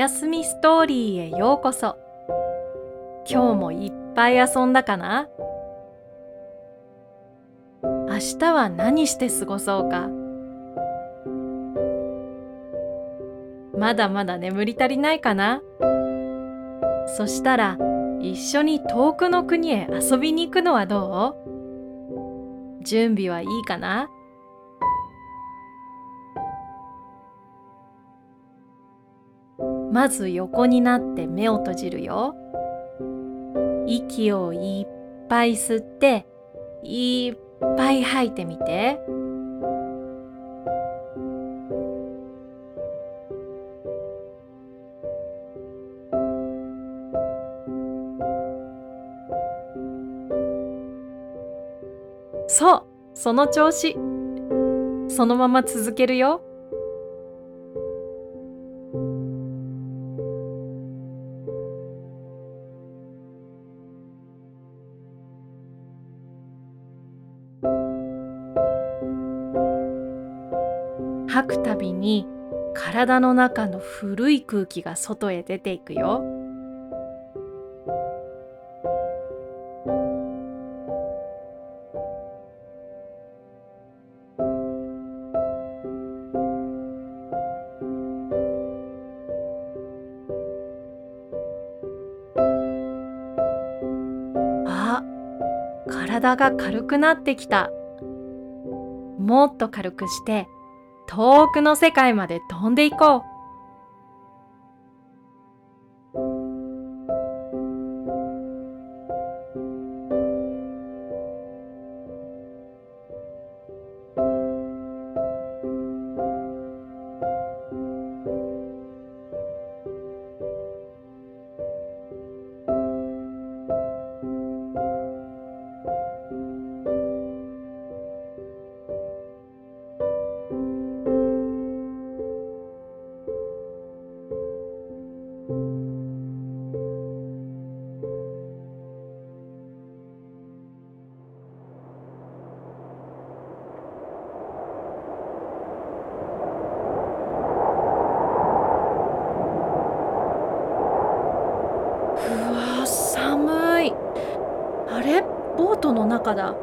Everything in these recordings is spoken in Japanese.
やすみストーリーへようこそ。今日もいっぱい遊んだかな？明日は何して過ごそうか？まだまだ眠り足りないかな？そしたら一緒に遠くの国へ遊びに行くのはどう？準備はいいかな？まず横になって目を閉じるよ。息をいっぱい吸っていっぱい吐いてみて。そう、その調子。そのまま続けるよ。体の中の古い空気が外へ出ていくよ。あ、体が軽くなってきた。もっと軽くして遠くの世界まで飛んでいこう。トの中だ。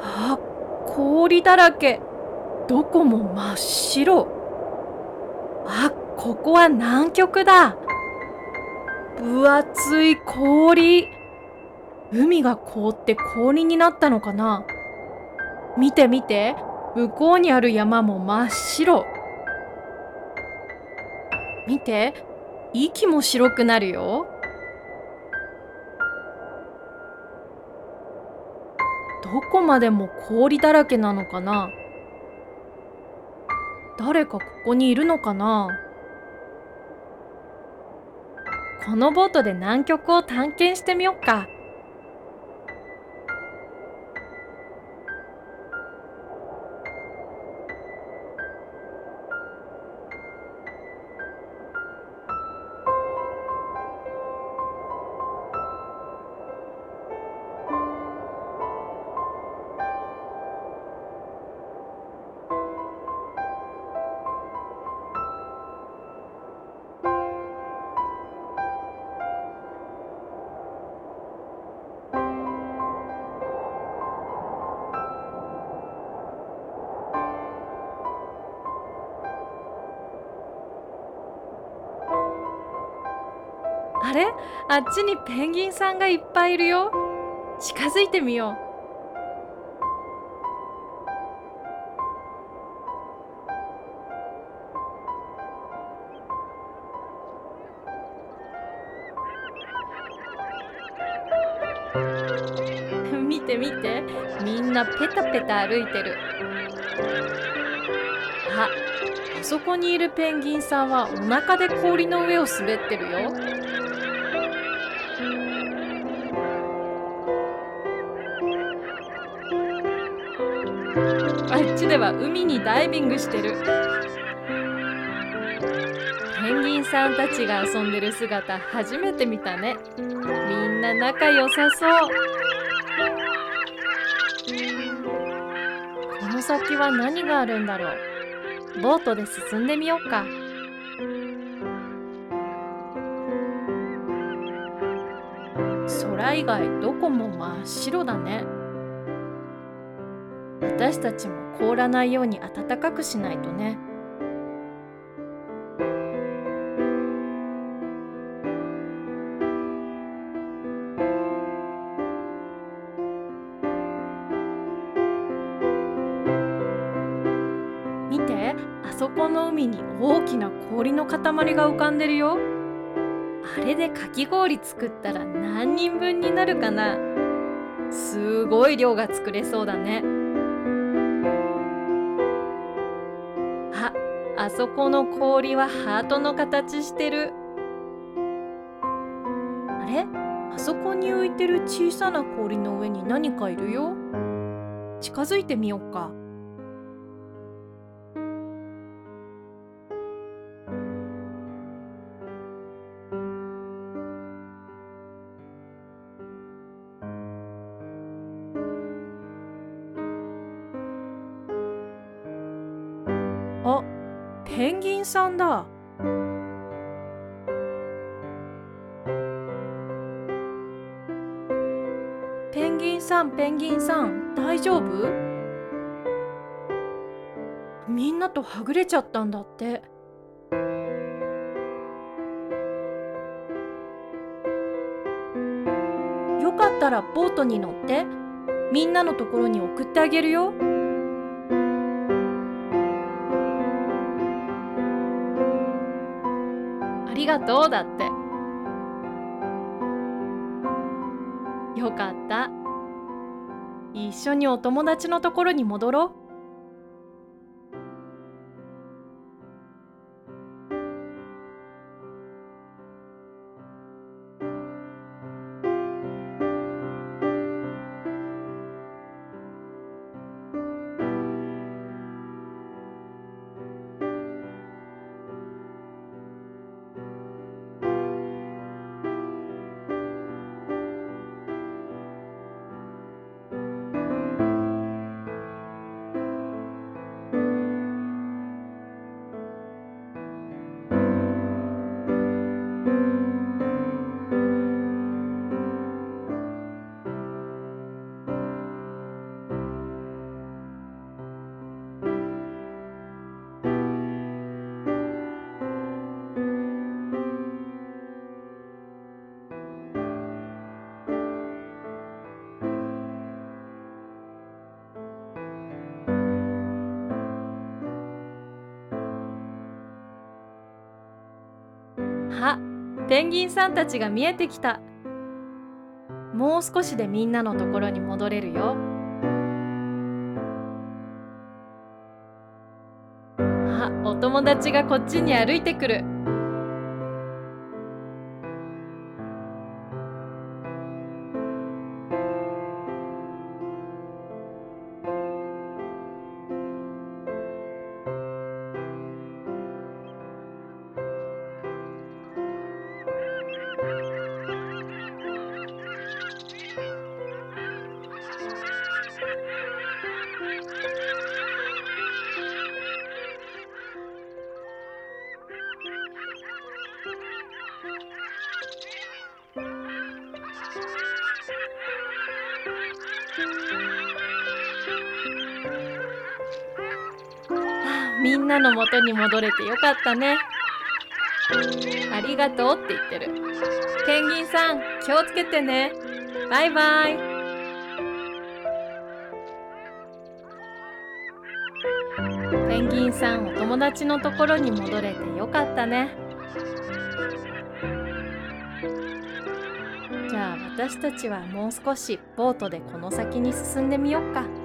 あ氷だらけ。どこも真っ白。あここは南極だ。分厚い氷。海が凍って氷になったのかな。見て見て。向こうにある山も真っ白。見て。息も白くなるよ。どこまでも氷だらけなのかな？誰かここにいるのかな？このボートで南極を探検してみよっか。れ？あっちにペンギンさんがいっぱいいるよ。近づいてみよう。見て見て。みんなペタペタ歩いてる。ああそこにいるペンギンさんはお腹で氷の上を滑ってるよ。では海にダイビングしてる。ペンギンさんたちが遊んでる姿初めて見たね。みんな仲良さそう。この先は何があるんだろう。ボートで進んでみようか。空以外どこも真っ白だね。私たちも凍らないように暖かくしないとね。見てあそこの海に大きな氷の塊が浮かんでるよ。あれでかき氷作ったら何人分になるかな。すごい量が作れそうだね。そこの氷はハートの形してる。あれ？あそこに浮いてる小さな氷の上に何かいるよ。近づいてみようか。ペンギンさんだ。ペンギンさんペンギンさん大丈夫？みんなとはぐれちゃったんだって。よかったらボートに乗ってみんなのところに送ってあげるよ。がとうだって。よかった。一緒にお友達のところに戻ろう。あペンギンさんたちが見えてきた。もう少しでみんなのところに戻れるよ。あお友達がこっちに歩いてくる。みんなの元に戻れてよかったね。ありがとうって言ってる。ペンギンさん気をつけてね。バイバイ。ペンギンさんお友達のところに戻れてよかったね。じゃあ私たちはもう少しボートでこの先に進んでみよっか。